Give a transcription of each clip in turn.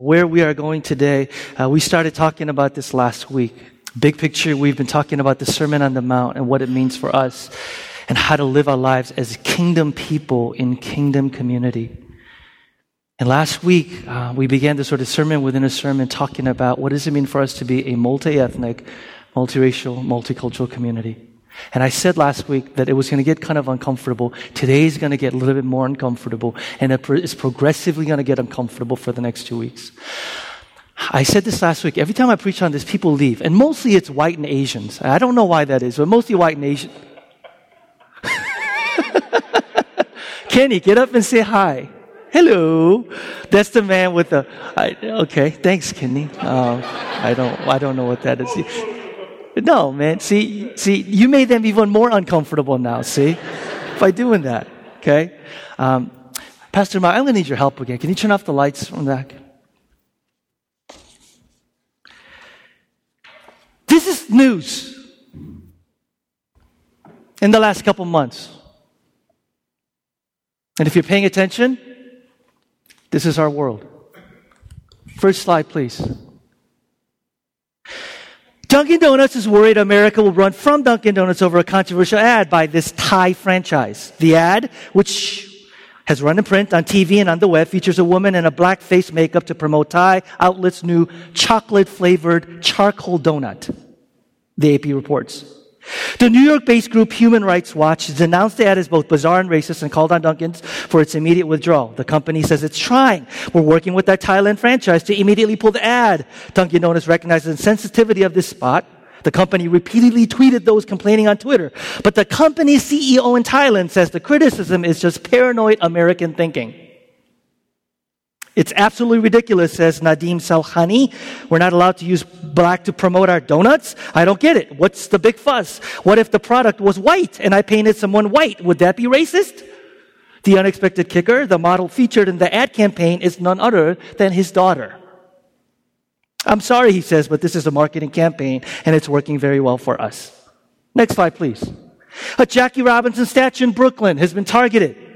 where we are going today. Uh, we started talking about this last week. Big picture, we've been talking about the Sermon on the Mount and what it means for us and how to live our lives as kingdom people in kingdom community. And last week, uh, we began the sort of sermon within a sermon talking about what does it mean for us to be a multi-ethnic, multiracial, multicultural community. And I said last week that it was going to get kind of uncomfortable. Today is going to get a little bit more uncomfortable, and it's progressively going to get uncomfortable for the next two weeks. I said this last week. Every time I preach on this, people leave, and mostly it's white and Asians. I don't know why that is, but mostly white and Asian. Kenny, get up and say hi. Hello. That's the man with the. I, okay, thanks, Kenny. Uh, I don't. I don't know what that is. No, man. See, see, you made them even more uncomfortable now. See, by doing that. Okay, um, Pastor Mike, I'm going to need your help again. Can you turn off the lights the back? This is news in the last couple months. And if you're paying attention, this is our world. First slide, please. Dunkin' Donuts is worried America will run from Dunkin' Donuts over a controversial ad by this Thai franchise. The ad, which has run in print on TV and on the web, features a woman in a black face makeup to promote Thai outlet's new chocolate flavored charcoal donut. The AP reports. The New York based group Human Rights Watch denounced the ad as both bizarre and racist and called on Dunkin's for its immediate withdrawal. The company says it's trying. We're working with that Thailand franchise to immediately pull the ad. Dunkin' Donuts recognizes the sensitivity of this spot. The company repeatedly tweeted those complaining on Twitter. But the company's CEO in Thailand says the criticism is just paranoid American thinking. It's absolutely ridiculous, says Nadim Salhani. We're not allowed to use black to promote our donuts? I don't get it. What's the big fuss? What if the product was white and I painted someone white? Would that be racist? The unexpected kicker, the model featured in the ad campaign is none other than his daughter. I'm sorry, he says, but this is a marketing campaign and it's working very well for us. Next slide, please. A Jackie Robinson statue in Brooklyn has been targeted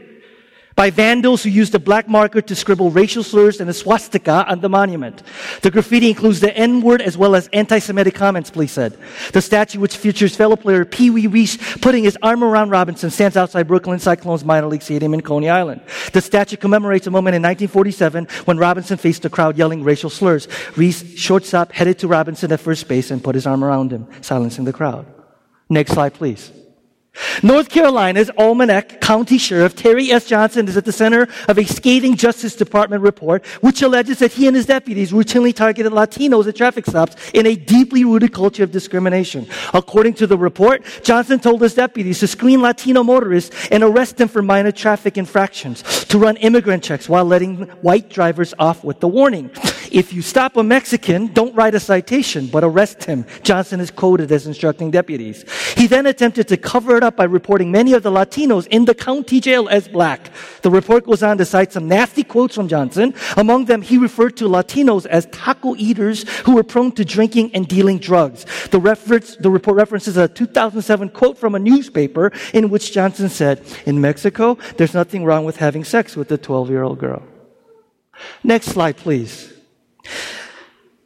by vandals who used a black marker to scribble racial slurs and a swastika on the monument. The graffiti includes the N-word as well as anti-Semitic comments, police said. The statue, which features fellow player Pee Wee Reese putting his arm around Robinson, stands outside Brooklyn Cyclones minor league stadium in Coney Island. The statue commemorates a moment in 1947 when Robinson faced a crowd yelling racial slurs. Reese, shortstop, headed to Robinson at first base and put his arm around him, silencing the crowd. Next slide, please. North Carolina's Alamance County Sheriff Terry S. Johnson is at the center of a scathing Justice Department report which alleges that he and his deputies routinely targeted Latinos at traffic stops in a deeply rooted culture of discrimination. According to the report, Johnson told his deputies to screen Latino motorists and arrest them for minor traffic infractions, to run immigrant checks while letting white drivers off with the warning. If you stop a Mexican, don't write a citation, but arrest him. Johnson is quoted as instructing deputies. He then attempted to cover it up by reporting many of the Latinos in the county jail as black. The report goes on to cite some nasty quotes from Johnson. Among them, he referred to Latinos as taco eaters who were prone to drinking and dealing drugs. The, reference, the report references a 2007 quote from a newspaper in which Johnson said, In Mexico, there's nothing wrong with having sex with a 12 year old girl. Next slide, please.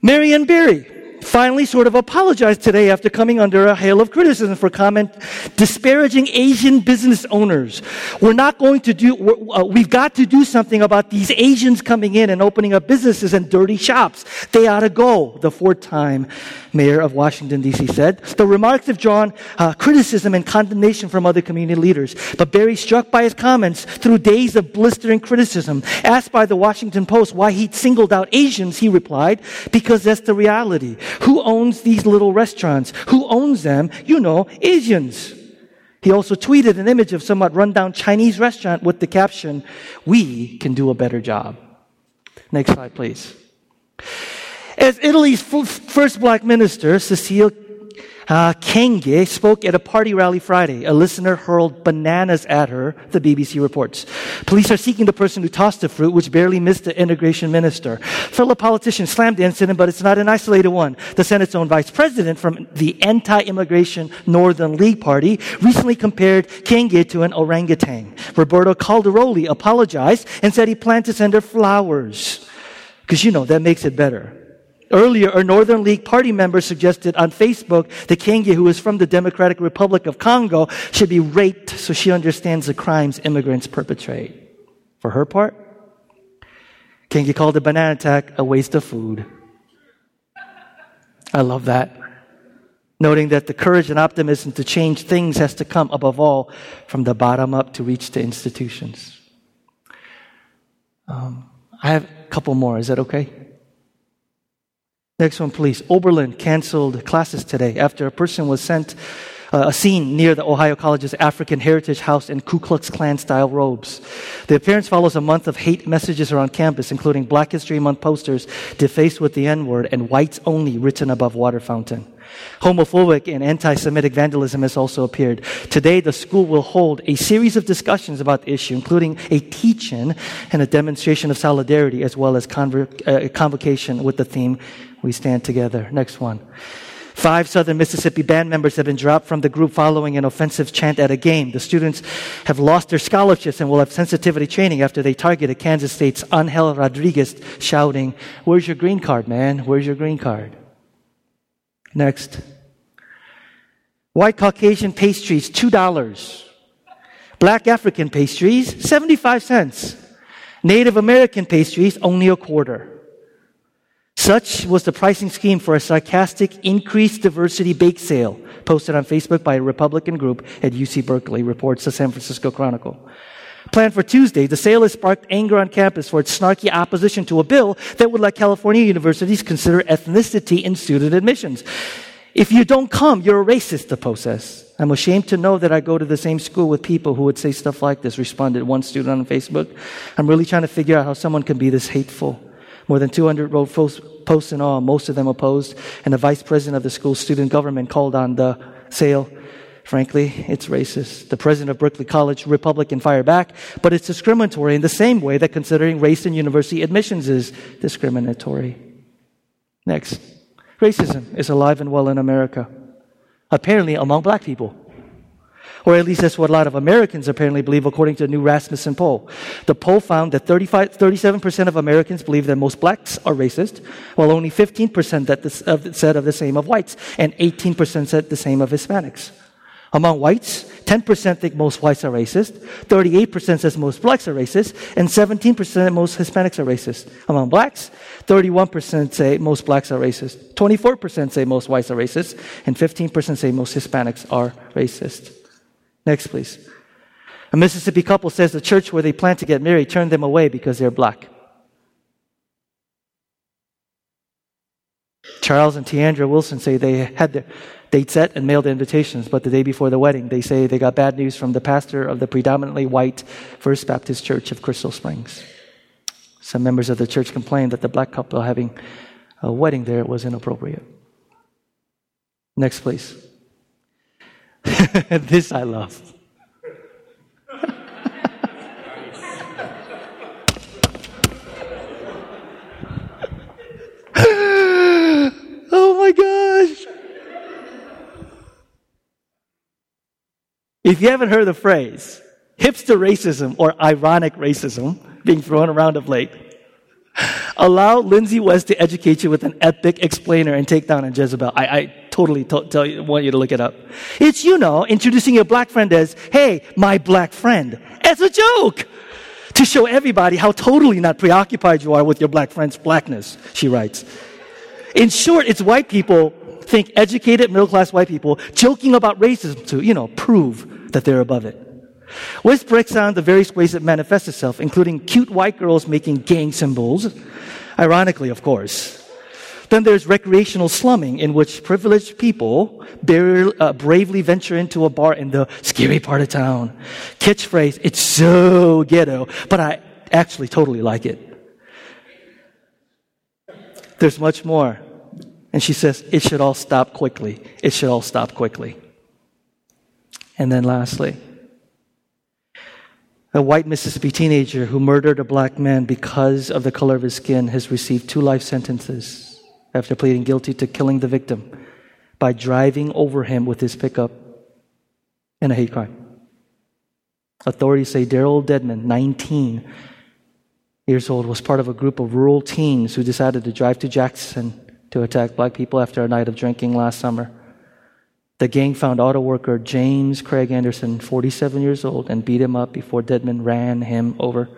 Marion Barry finally sort of apologized today after coming under a hail of criticism for comment disparaging Asian business owners. We're not going to do, uh, we've got to do something about these Asians coming in and opening up businesses and dirty shops. They ought to go, the fourth time mayor of Washington, D.C. said. The remarks have drawn uh, criticism and condemnation from other community leaders. But Barry, struck by his comments through days of blistering criticism, asked by the Washington Post why he singled out Asians, he replied, because that's the reality. Who owns these little restaurants? Who owns them? You know, Asians. He also tweeted an image of somewhat rundown Chinese restaurant with the caption, We can do a better job. Next slide, please. As Italy's first black minister, Cecile uh, Kyenge spoke at a party rally Friday. A listener hurled bananas at her, the BBC reports. Police are seeking the person who tossed the fruit, which barely missed the integration minister. Fellow politician slammed the incident, but it's not an isolated one. The Senate's own vice president from the anti-immigration Northern League Party recently compared Kyenge to an orangutan. Roberto Calderoli apologized and said he planned to send her flowers. Because you know, that makes it better. Earlier, a Northern League party member suggested on Facebook that Kyenge, who is from the Democratic Republic of Congo, should be raped so she understands the crimes immigrants perpetrate. For her part, Kyenge called the banana attack a waste of food. I love that. Noting that the courage and optimism to change things has to come, above all, from the bottom up to reach the institutions. Um, I have a couple more. Is that okay? Next one, please. Oberlin canceled classes today after a person was sent uh, a scene near the Ohio College's African Heritage House in Ku Klux Klan style robes. The appearance follows a month of hate messages around campus, including Black History Month posters defaced with the N word and whites only written above water fountain. Homophobic and anti Semitic vandalism has also appeared. Today, the school will hold a series of discussions about the issue, including a teach in and a demonstration of solidarity, as well as convo- uh, convocation with the theme We Stand Together. Next one. Five Southern Mississippi band members have been dropped from the group following an offensive chant at a game. The students have lost their scholarships and will have sensitivity training after they targeted Kansas State's Angel Rodriguez, shouting, Where's your green card, man? Where's your green card? Next. White Caucasian pastries, $2. Black African pastries, 75 cents. Native American pastries, only a quarter. Such was the pricing scheme for a sarcastic increased diversity bake sale posted on Facebook by a Republican group at UC Berkeley, reports the San Francisco Chronicle. Planned for Tuesday, the sale has sparked anger on campus for its snarky opposition to a bill that would let California universities consider ethnicity in student admissions. If you don't come, you're a racist, the post says. I'm ashamed to know that I go to the same school with people who would say stuff like this, responded one student on Facebook. I'm really trying to figure out how someone can be this hateful. More than 200 wrote posts in all, most of them opposed, and the vice president of the school's student government called on the sale Frankly, it's racist. The president of Berkeley College, Republican, fire back, but it's discriminatory in the same way that considering race in university admissions is discriminatory. Next. Racism is alive and well in America. Apparently among black people. Or at least that's what a lot of Americans apparently believe, according to a new Rasmussen poll. The poll found that 35, 37% of Americans believe that most blacks are racist, while only 15% that this, of, said of the same of whites, and 18% said the same of Hispanics. Among whites, 10% think most whites are racist, 38% says most blacks are racist, and 17% most Hispanics are racist. Among blacks, 31% say most blacks are racist, 24% say most whites are racist, and 15% say most Hispanics are racist. Next, please. A Mississippi couple says the church where they plan to get married turned them away because they're black. Charles and Tiandra Wilson say they had their date set and mailed invitations, but the day before the wedding, they say they got bad news from the pastor of the predominantly white First Baptist Church of Crystal Springs. Some members of the church complained that the black couple having a wedding there was inappropriate. Next, please. this I love. oh my gosh. If you haven't heard the phrase, hipster racism or ironic racism being thrown around of late, allow Lindsay West to educate you with an epic explainer and take down a Jezebel. I, I totally to- tell you, want you to look it up. It's, you know, introducing your black friend as, hey, my black friend, as a joke to show everybody how totally not preoccupied you are with your black friend's blackness, she writes. In short, it's white people think educated middle class white people joking about racism to, you know, prove that they're above it. West breaks down the various ways it manifests itself, including cute white girls making gang symbols, ironically, of course. Then there's recreational slumming, in which privileged people uh, bravely venture into a bar in the scary part of town. Catchphrase, it's so ghetto, but I actually totally like it. There's much more. And she says, it should all stop quickly. It should all stop quickly. And then lastly, a white Mississippi teenager who murdered a black man because of the color of his skin has received two life sentences after pleading guilty to killing the victim by driving over him with his pickup in a hate crime. Authorities say Deryl Dedmon, 19, years old, was part of a group of rural teens who decided to drive to Jackson to attack black people after a night of drinking last summer. The gang found auto worker James Craig Anderson, 47 years old, and beat him up before Dedmon ran him over.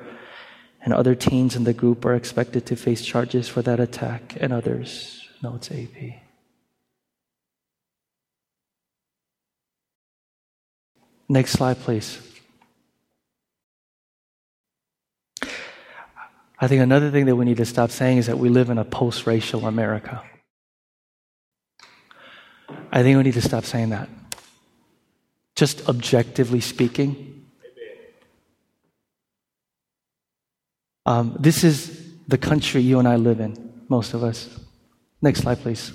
And other teens in the group are expected to face charges for that attack and others. No, it's AP. Next slide, please. I think another thing that we need to stop saying is that we live in a post racial America. I think we need to stop saying that. Just objectively speaking. Um, this is the country you and I live in, most of us. Next slide, please.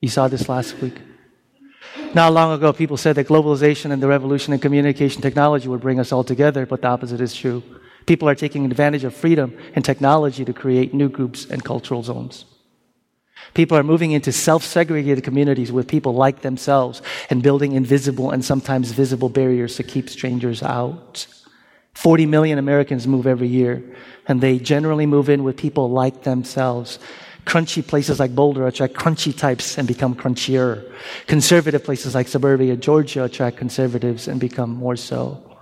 You saw this last week. Not long ago, people said that globalization and the revolution in communication technology would bring us all together, but the opposite is true. People are taking advantage of freedom and technology to create new groups and cultural zones. People are moving into self segregated communities with people like themselves and building invisible and sometimes visible barriers to keep strangers out. 40 million Americans move every year, and they generally move in with people like themselves. Crunchy places like Boulder attract crunchy types and become crunchier. Conservative places like suburbia Georgia attract conservatives and become more so.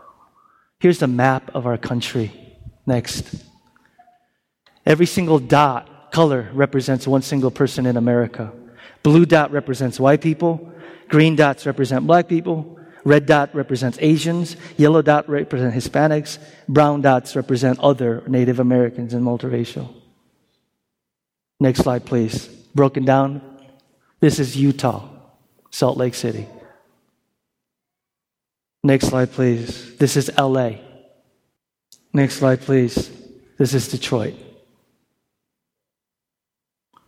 Here's the map of our country. Next. Every single dot, color, represents one single person in America. Blue dot represents white people. Green dots represent black people. Red dot represents Asians. Yellow dot represents Hispanics. Brown dots represent other Native Americans and multiracial. Next slide, please. Broken down. This is Utah, Salt Lake City. Next slide, please. This is LA. Next slide, please. This is Detroit.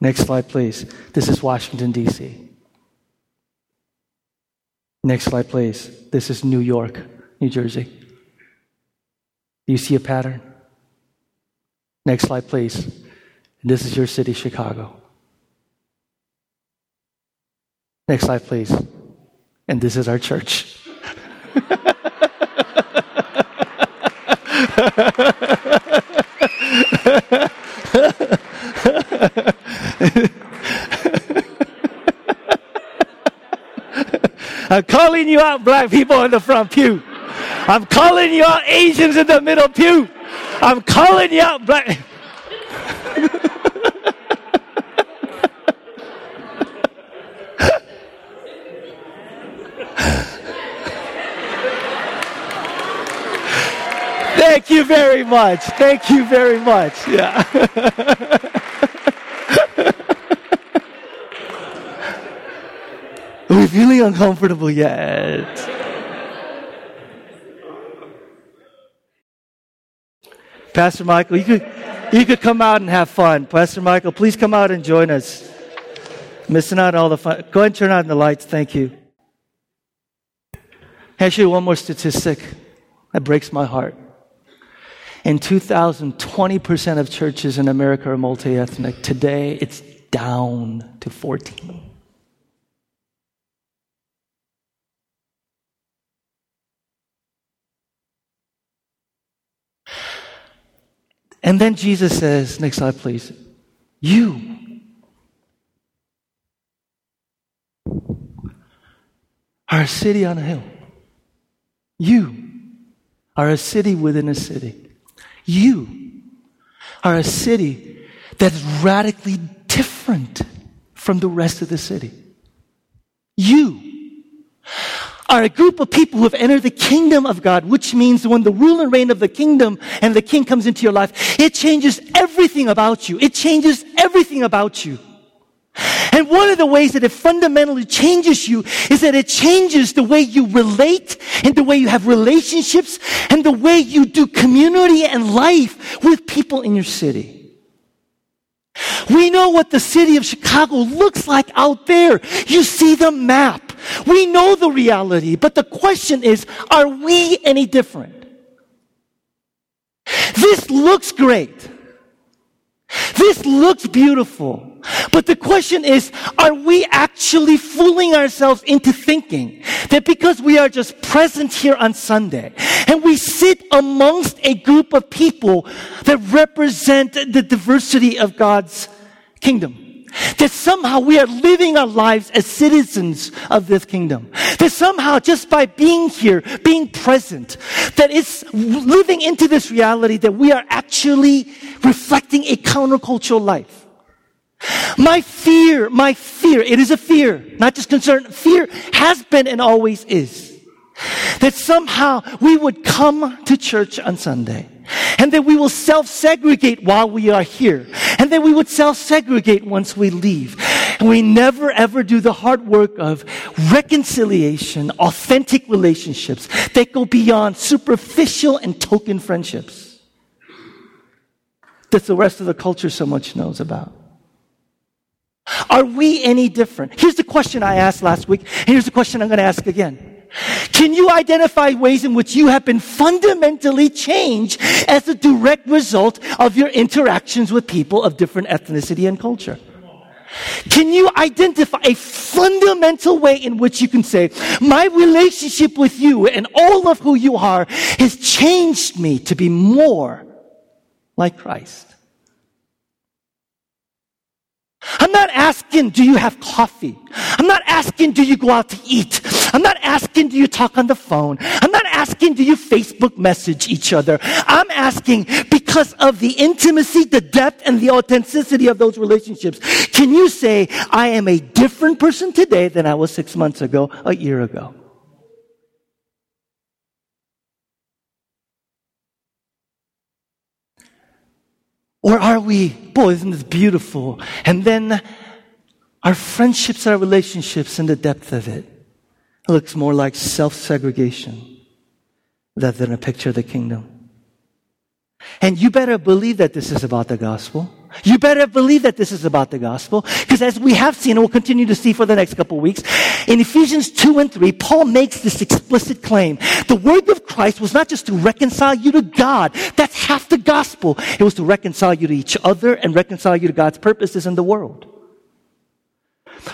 Next slide, please. This is Washington, D.C. Next slide, please. This is New York, New Jersey. Do you see a pattern? Next slide, please. This is your city, Chicago. Next slide, please. And this is our church. I'm calling you out, black people in the front pew. I'm calling you out, Asians in the middle pew. I'm calling you out, black. Thank you very much. Thank you very much. Yeah. Feeling uncomfortable yet? Pastor Michael, you could, you could come out and have fun. Pastor Michael, please come out and join us. Missing out all the fun. Go ahead and turn on the lights. Thank you. Actually, one more statistic that breaks my heart. In 2000, 20% of churches in America are multi ethnic. Today, it's down to 14. And then Jesus says, next slide, please, you are a city on a hill. You are a city within a city. You are a city that's radically different from the rest of the city. You are a group of people who have entered the kingdom of God, which means when the rule and reign of the kingdom and the king comes into your life, it changes everything about you. It changes everything about you. And one of the ways that it fundamentally changes you is that it changes the way you relate and the way you have relationships and the way you do community and life with people in your city. We know what the city of Chicago looks like out there. You see the map. We know the reality, but the question is, are we any different? This looks great. This looks beautiful. But the question is, are we actually fooling ourselves into thinking that because we are just present here on Sunday and we sit amongst a group of people that represent the diversity of God's kingdom, that somehow we are living our lives as citizens of this kingdom. That somehow just by being here, being present, that it's living into this reality that we are actually reflecting a countercultural life. My fear, my fear, it is a fear, not just concern. Fear has been and always is. That somehow we would come to church on Sunday and that we will self-segregate while we are here and that we would self-segregate once we leave. And we never ever do the hard work of reconciliation, authentic relationships that go beyond superficial and token friendships that the rest of the culture so much knows about. Are we any different? Here's the question I asked last week. and Here's the question I'm going to ask again. Can you identify ways in which you have been fundamentally changed as a direct result of your interactions with people of different ethnicity and culture? Can you identify a fundamental way in which you can say, my relationship with you and all of who you are has changed me to be more like Christ? I'm not asking, do you have coffee? I'm not asking, do you go out to eat? I'm not asking, do you talk on the phone? I'm not asking, do you Facebook message each other? I'm asking, because of the intimacy, the depth, and the authenticity of those relationships, can you say, I am a different person today than I was six months ago, a year ago? Or are we, boy, isn't this beautiful? And then our friendships, our relationships, and the depth of it, looks more like self segregation than a picture of the kingdom. And you better believe that this is about the gospel. You better believe that this is about the gospel. Because as we have seen and we'll continue to see for the next couple weeks, in Ephesians 2 and 3, Paul makes this explicit claim. The work of Christ was not just to reconcile you to God. That's half the gospel. It was to reconcile you to each other and reconcile you to God's purposes in the world.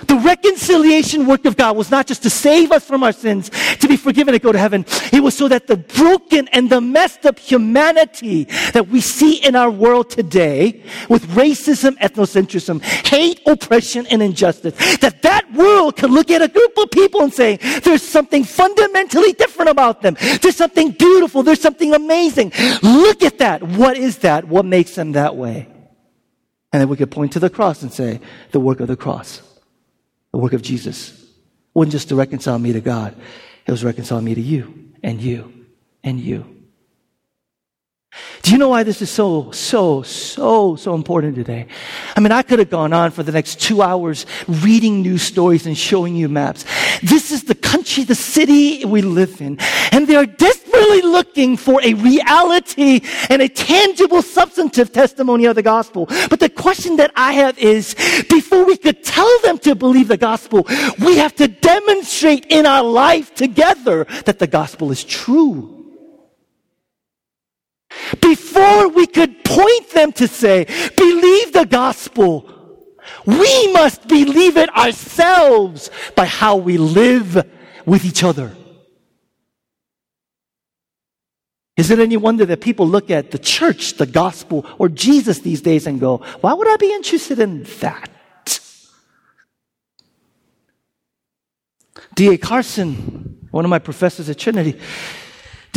The reconciliation work of God was not just to save us from our sins, to be forgiven and go to heaven. It was so that the broken and the messed up humanity that we see in our world today with racism, ethnocentrism, hate, oppression, and injustice, that that world can look at a group of people and say, there's something fundamentally different about them. There's something beautiful. There's something amazing. Look at that. What is that? What makes them that way? And then we could point to the cross and say, the work of the cross the work of Jesus. It wasn't just to reconcile me to God, it was reconcile me to you and you and you. Do you know why this is so, so, so, so important today? I mean, I could have gone on for the next two hours reading news stories and showing you maps. This is the country, the city we live in. And they are desperately looking for a reality and a tangible, substantive testimony of the gospel. But the question that I have is, before we could tell them to believe the gospel, we have to demonstrate in our life together that the gospel is true. Before we could point them to say, believe the gospel, we must believe it ourselves by how we live with each other. Is it any wonder that people look at the church, the gospel, or Jesus these days and go, why would I be interested in that? D.A. Carson, one of my professors at Trinity,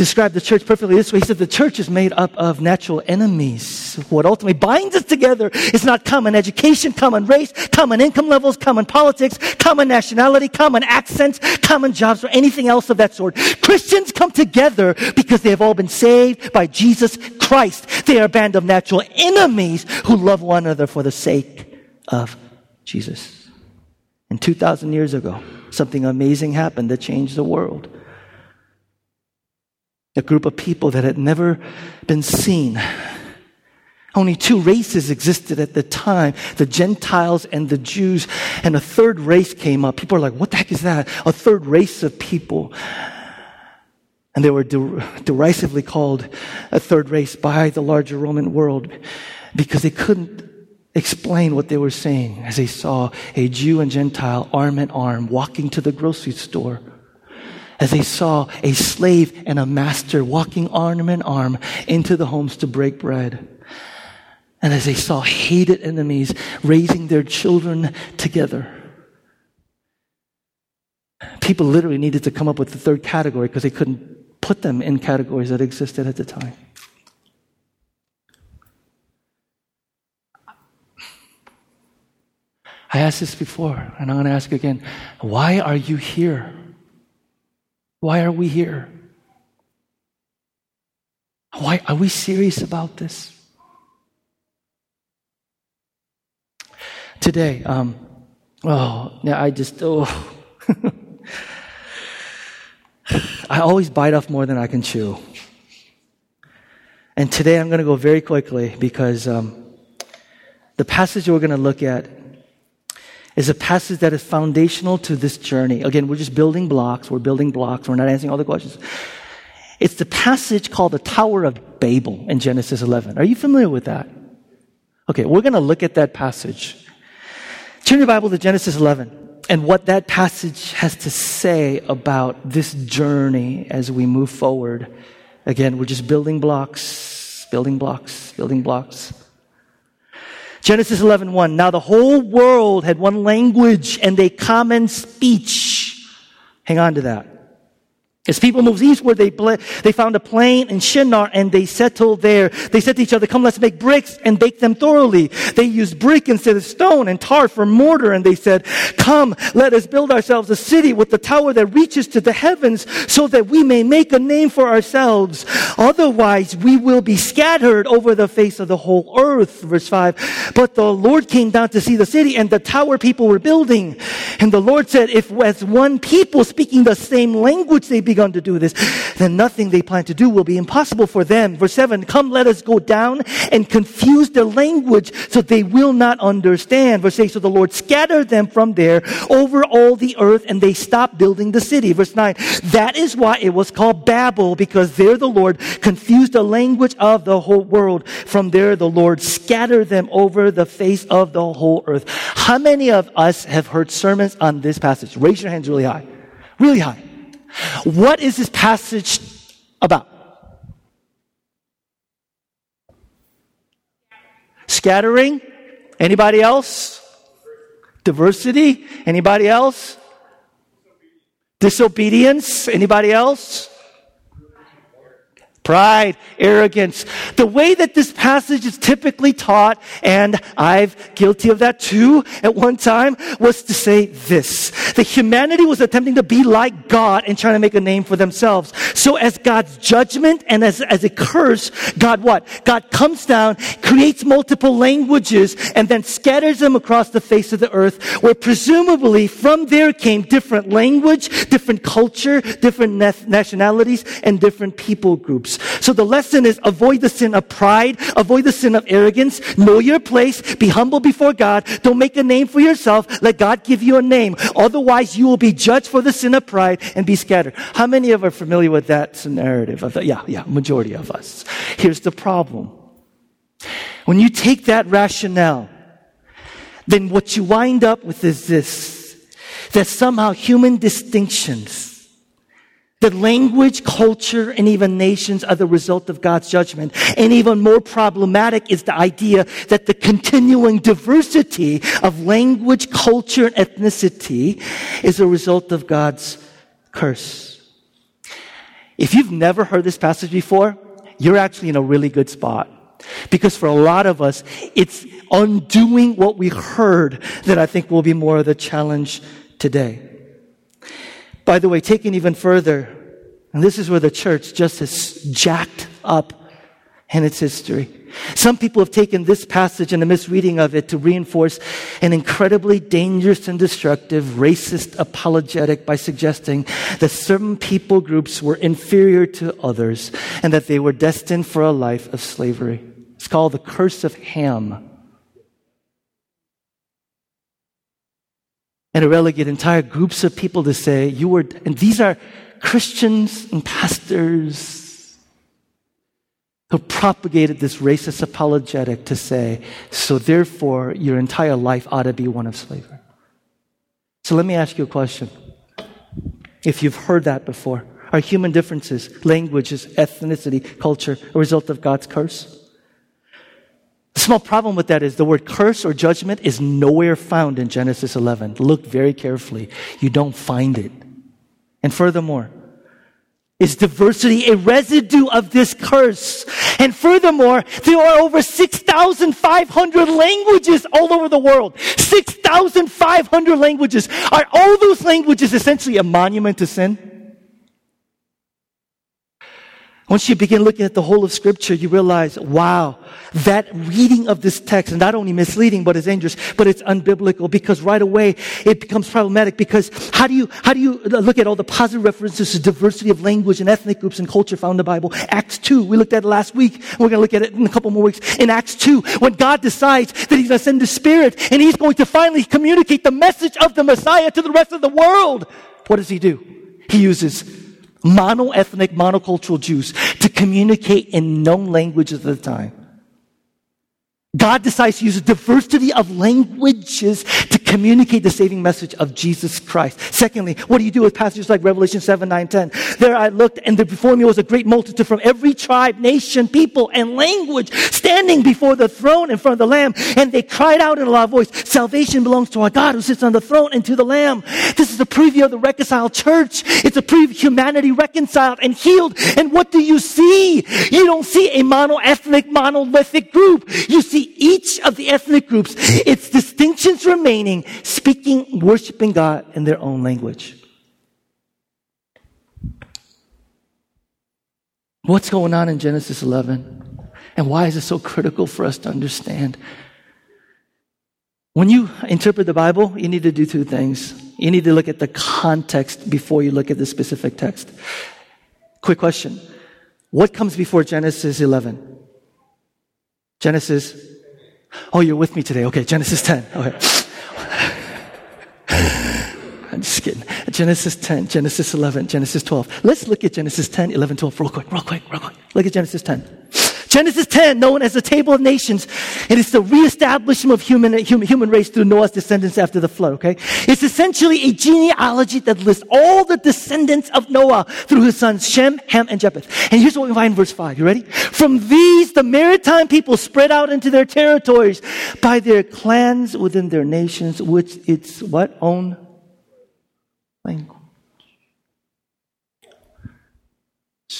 described the church perfectly this way. He said the church is made up of natural enemies. What ultimately binds us together is not common education, common race, common income levels, common politics, common nationality, common accents, common jobs, or anything else of that sort. Christians come together because they have all been saved by Jesus Christ. They are a band of natural enemies who love one another for the sake of Jesus. And 2,000 years ago, something amazing happened that changed the world a group of people that had never been seen. Only two races existed at the time, the Gentiles and the Jews, and a third race came up. People are like, what the heck is that? A third race of people. And they were der- derisively called a third race by the larger Roman world because they couldn't explain what they were saying as they saw a Jew and Gentile arm in arm walking to the grocery store. As they saw a slave and a master walking arm in arm into the homes to break bread. And as they saw hated enemies raising their children together. People literally needed to come up with the third category because they couldn't put them in categories that existed at the time. I asked this before, and I'm going to ask again. Why are you here? Why are we here? Why are we serious about this? Today, um, oh, I just, oh. I always bite off more than I can chew. And today I'm going to go very quickly because um, the passage we're going to look at is a passage that is foundational to this journey. Again, we're just building blocks. We're building blocks. We're not answering all the questions. It's the passage called the Tower of Babel in Genesis 11. Are you familiar with that? Okay, we're going to look at that passage. Turn your Bible to Genesis 11 and what that passage has to say about this journey as we move forward. Again, we're just building blocks, building blocks, building blocks. Genesis 11, 1. Now the whole world had one language and a common speech. Hang on to that. As people moved eastward, they, ble- they found a plain in Shinar and they settled there. They said to each other, come, let's make bricks and bake them thoroughly. They used brick instead of stone and tar for mortar. And they said, come, let us build ourselves a city with the tower that reaches to the heavens so that we may make a name for ourselves. Otherwise, we will be scattered over the face of the whole earth. Verse five. But the Lord came down to see the city and the tower people were building. And the Lord said, if as one people speaking the same language they begun to do this, then nothing they plan to do will be impossible for them. Verse 7, come let us go down and confuse their language so they will not understand. Verse 8, so the Lord scattered them from there over all the earth and they stopped building the city. Verse 9, that is why it was called Babel because there the Lord confused the language of the whole world. From there the Lord scattered them over the face of the whole earth. How many of us have heard sermons on this passage? Raise your hands really high. Really high. What is this passage about? Scattering? Anybody else? Diversity? Anybody else? Disobedience? Anybody else? Pride, arrogance. The way that this passage is typically taught, and I've guilty of that too at one time, was to say this. That humanity was attempting to be like God and trying to make a name for themselves. So as God's judgment and as, as a curse, God what? God comes down, creates multiple languages, and then scatters them across the face of the earth, where presumably from there came different language, different culture, different nationalities, and different people groups. So the lesson is avoid the sin of pride, avoid the sin of arrogance, know your place, be humble before God, don't make a name for yourself, let God give you a name. Otherwise, you will be judged for the sin of pride and be scattered. How many of are familiar with that narrative? Of the, yeah, yeah, majority of us. Here's the problem. When you take that rationale, then what you wind up with is this that somehow human distinctions that language, culture, and even nations are the result of God's judgment. And even more problematic is the idea that the continuing diversity of language, culture, and ethnicity is a result of God's curse. If you've never heard this passage before, you're actually in a really good spot. Because for a lot of us, it's undoing what we heard that I think will be more of the challenge today. By the way, taken even further, and this is where the church just has jacked up in its history. Some people have taken this passage and a misreading of it to reinforce an incredibly dangerous and destructive racist apologetic by suggesting that certain people groups were inferior to others and that they were destined for a life of slavery. It's called the curse of Ham. And relegate entire groups of people to say, you were, and these are Christians and pastors. who propagated this racist apologetic to say, so therefore your entire life ought to be one of slavery. So let me ask you a question. If you've heard that before, are human differences, languages, ethnicity, culture a result of God's curse? Small problem with that is the word curse or judgment is nowhere found in Genesis 11. Look very carefully. You don't find it. And furthermore, is diversity a residue of this curse? And furthermore, there are over 6,500 languages all over the world. 6,500 languages. Are all those languages essentially a monument to sin? Once you begin looking at the whole of scripture, you realize, wow, that reading of this text is not only misleading, but it's dangerous, but it's unbiblical because right away it becomes problematic because how do you, how do you look at all the positive references to diversity of language and ethnic groups and culture found in the Bible? Acts 2, we looked at it last week. We're going to look at it in a couple more weeks. In Acts 2, when God decides that He's going to send the Spirit and He's going to finally communicate the message of the Messiah to the rest of the world, what does He do? He uses mono-ethnic, monocultural Jews to communicate in known languages at the time. God decides to use a diversity of languages to communicate the saving message of Jesus Christ. Secondly, what do you do with passages like Revelation 7, 9, 10? There I looked and there before me was a great multitude from every tribe, nation, people, and language standing before the throne in front of the Lamb. And they cried out in a loud voice, salvation belongs to our God who sits on the throne and to the Lamb. This is a preview of the reconciled church. It's a preview of humanity reconciled and healed. And what do you see? You don't see a mono-ethnic, monolithic group. You see each of the ethnic groups, its distinctions remaining, speaking, worshiping God in their own language. What's going on in Genesis 11? And why is it so critical for us to understand? When you interpret the Bible, you need to do two things. You need to look at the context before you look at the specific text. Quick question. What comes before Genesis 11? Genesis Oh, you're with me today. Okay, Genesis 10. Okay. I'm just kidding. Genesis 10, Genesis 11, Genesis 12. Let's look at Genesis 10, 11, 12 real quick, real quick, real quick. Look at Genesis 10. Genesis 10, known as the Table of Nations, it is the reestablishment of human, human, human race through Noah's descendants after the flood, okay? It's essentially a genealogy that lists all the descendants of Noah through his sons Shem, Ham, and Japheth. And here's what we find in verse 5. You ready? From these, the maritime people spread out into their territories by their clans within their nations, which its what? Own language.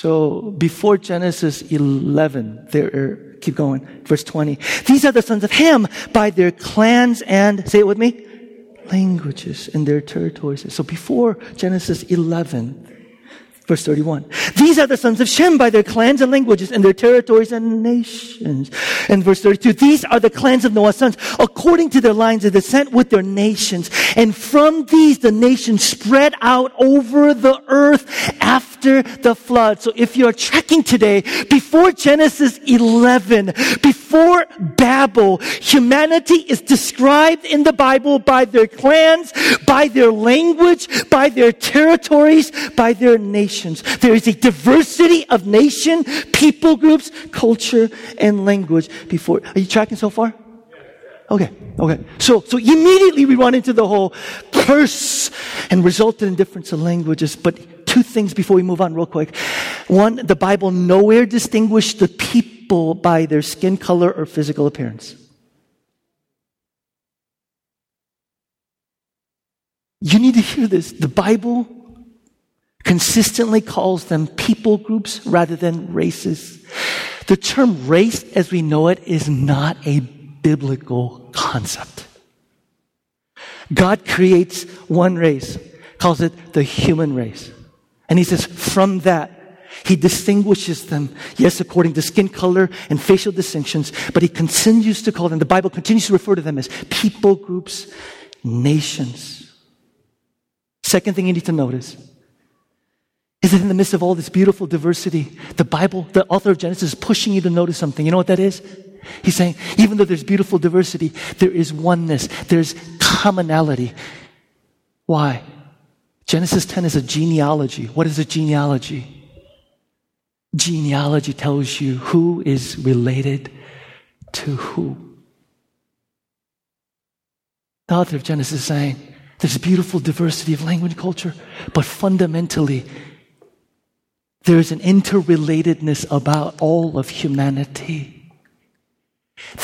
So before Genesis 11, there are, keep going, verse 20. These are the sons of Ham by their clans and, say it with me, languages and their territories. So before Genesis 11, Verse 31. These are the sons of Shem by their clans and languages and their territories and nations. And verse 32. These are the clans of Noah's sons according to their lines of descent with their nations. And from these the nations spread out over the earth after the flood. So if you're tracking today, before Genesis 11, before Babel, humanity is described in the Bible by their clans, by their language, by their territories, by their nations. There is a diversity of nation, people groups, culture, and language before. Are you tracking so far? Okay, okay. So, so immediately we run into the whole curse and resulted in difference of languages. But two things before we move on real quick. One, the Bible nowhere distinguished the people by their skin color or physical appearance. You need to hear this. The Bible consistently calls them people groups rather than races. The term race as we know it is not a biblical concept. God creates one race, calls it the human race. And he says, from that, he distinguishes them, yes, according to skin color and facial distinctions, but he continues to call them, the Bible continues to refer to them as people groups, nations. Second thing you need to notice is that in the midst of all this beautiful diversity, the Bible, the author of Genesis is pushing you to notice something. You know what that is? He's saying, even though there's beautiful diversity, there is oneness, there's commonality. Why? Genesis 10 is a genealogy. What is a genealogy? Genealogy tells you who is related to who. The author of Genesis is saying there's a beautiful diversity of language and culture, but fundamentally, there's an interrelatedness about all of humanity.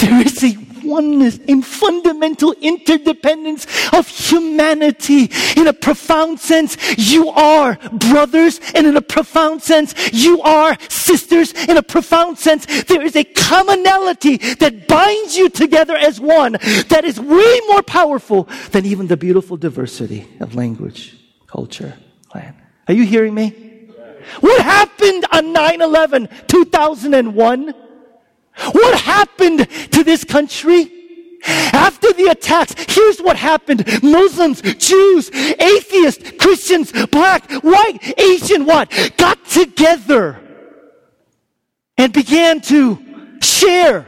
There is a oneness in fundamental interdependence of humanity. In a profound sense, you are brothers, and in a profound sense, you are sisters. In a profound sense, there is a commonality that binds you together as one that is way more powerful than even the beautiful diversity of language, culture, land. Are you hearing me? What happened on 9 11 2001? What happened to this country? After the attacks, here's what happened. Muslims, Jews, atheists, Christians, black, white, Asian, what? Got together and began to share,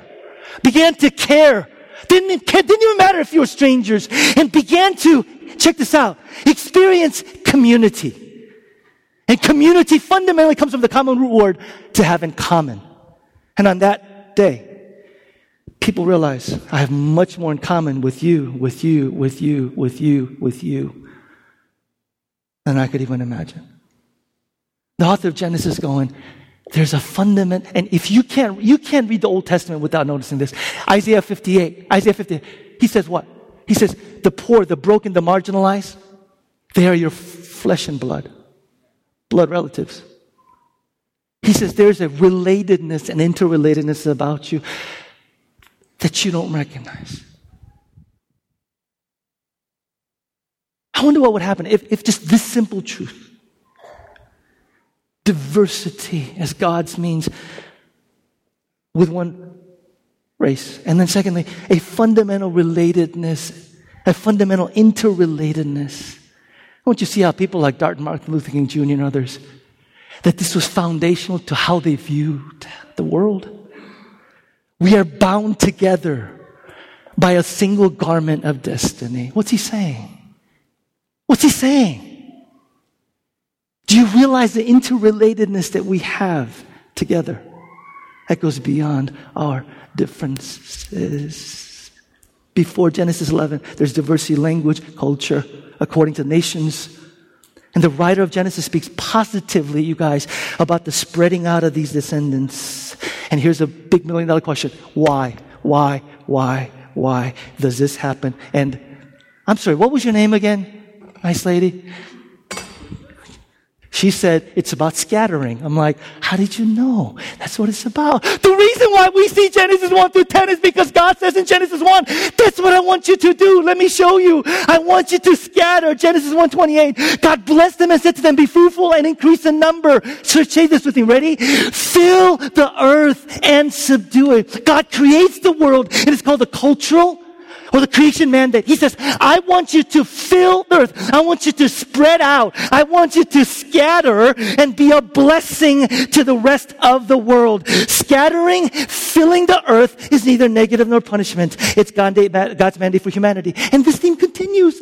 began to care. Didn't, didn't even matter if you were strangers and began to, check this out, experience community. And community fundamentally comes from the common root word to have in common. And on that day, people realize I have much more in common with you, with you, with you, with you, with you than I could even imagine. The author of Genesis going, there's a fundament, and if you can't, you can't read the Old Testament without noticing this. Isaiah 58, Isaiah 58, he says what? He says, the poor, the broken, the marginalized, they are your flesh and blood blood relatives. He says there's a relatedness and interrelatedness about you that you don't recognize. I wonder what would happen if, if just this simple truth, diversity as God's means with one race. And then, secondly, a fundamental relatedness, a fundamental interrelatedness don't you to see how people like Martin Luther King Jr. and others, that this was foundational to how they viewed the world? We are bound together by a single garment of destiny. What's he saying? What's he saying? Do you realize the interrelatedness that we have together? That goes beyond our differences. Before Genesis 11, there's diversity, language, culture, according to nations. And the writer of Genesis speaks positively, you guys, about the spreading out of these descendants. And here's a big million dollar question. Why? Why? Why? Why does this happen? And I'm sorry, what was your name again? Nice lady. She said, it's about scattering. I'm like, how did you know? That's what it's about. The reason why we see Genesis 1 through 10 is because God says in Genesis 1, that's what I want you to do. Let me show you. I want you to scatter. Genesis 1 28. God blessed them and said to them, be fruitful and increase in number. So say this with me. Ready? Fill the earth and subdue it. God creates the world and it's called the cultural or the creation mandate. He says, I want you to fill the earth. I want you to spread out. I want you to scatter and be a blessing to the rest of the world. Scattering, filling the earth is neither negative nor punishment. It's God's mandate for humanity. And this theme continues.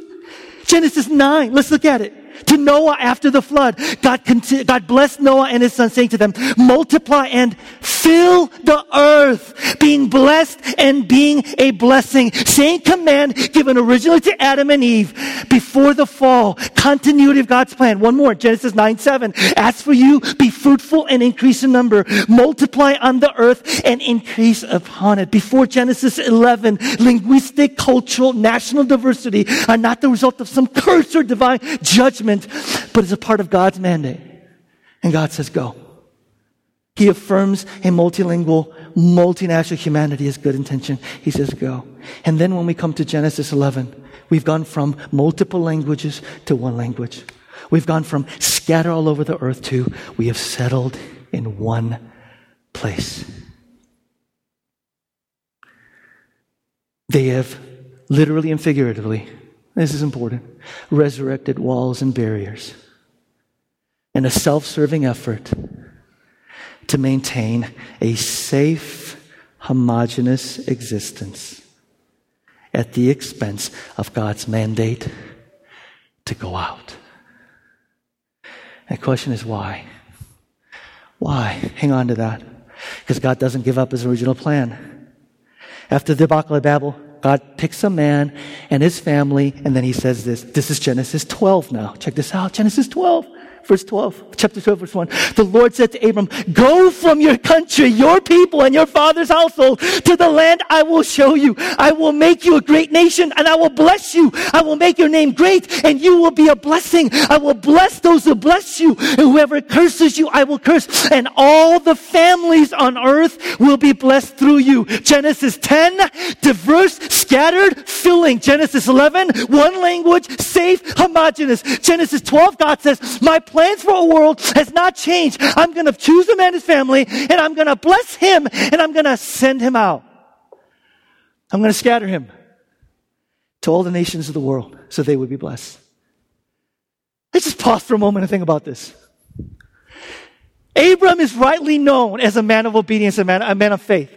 Genesis 9, let's look at it to Noah after the flood. God, God blessed Noah and his son saying to them, multiply and fill the earth, being blessed and being a blessing. Same command given originally to Adam and Eve before the fall. Continuity of God's plan. One more, Genesis 9, 7. As for you, be fruitful and increase in number. Multiply on the earth and increase upon it. Before Genesis 11, linguistic, cultural, national diversity are not the result of some curse or divine judgment judgment, but it's a part of God's mandate. And God says, go. He affirms a multilingual, multinational humanity as good intention. He says, go. And then when we come to Genesis 11, we've gone from multiple languages to one language. We've gone from scatter all over the earth to we have settled in one place. They have literally and figuratively this is important. Resurrected walls and barriers. And a self serving effort to maintain a safe, homogenous existence at the expense of God's mandate to go out. The question is why? Why? Hang on to that. Because God doesn't give up his original plan. After the debacle of Babel, God picks a man and his family, and then he says this. This is Genesis 12 now. Check this out. Genesis 12 verse 12, chapter 12, verse 1. The Lord said to Abram, Go from your country, your people, and your father's household to the land I will show you. I will make you a great nation, and I will bless you. I will make your name great, and you will be a blessing. I will bless those who bless you, and whoever curses you, I will curse. And all the families on earth will be blessed through you. Genesis 10, diverse, scattered, filling. Genesis 11, one language, safe, homogeneous. Genesis 12, God says, My plans for a world has not changed. I'm going to choose man and his family and I'm going to bless him and I'm going to send him out. I'm going to scatter him to all the nations of the world so they would be blessed. Let's just pause for a moment and think about this. Abram is rightly known as a man of obedience, a man, a man of faith,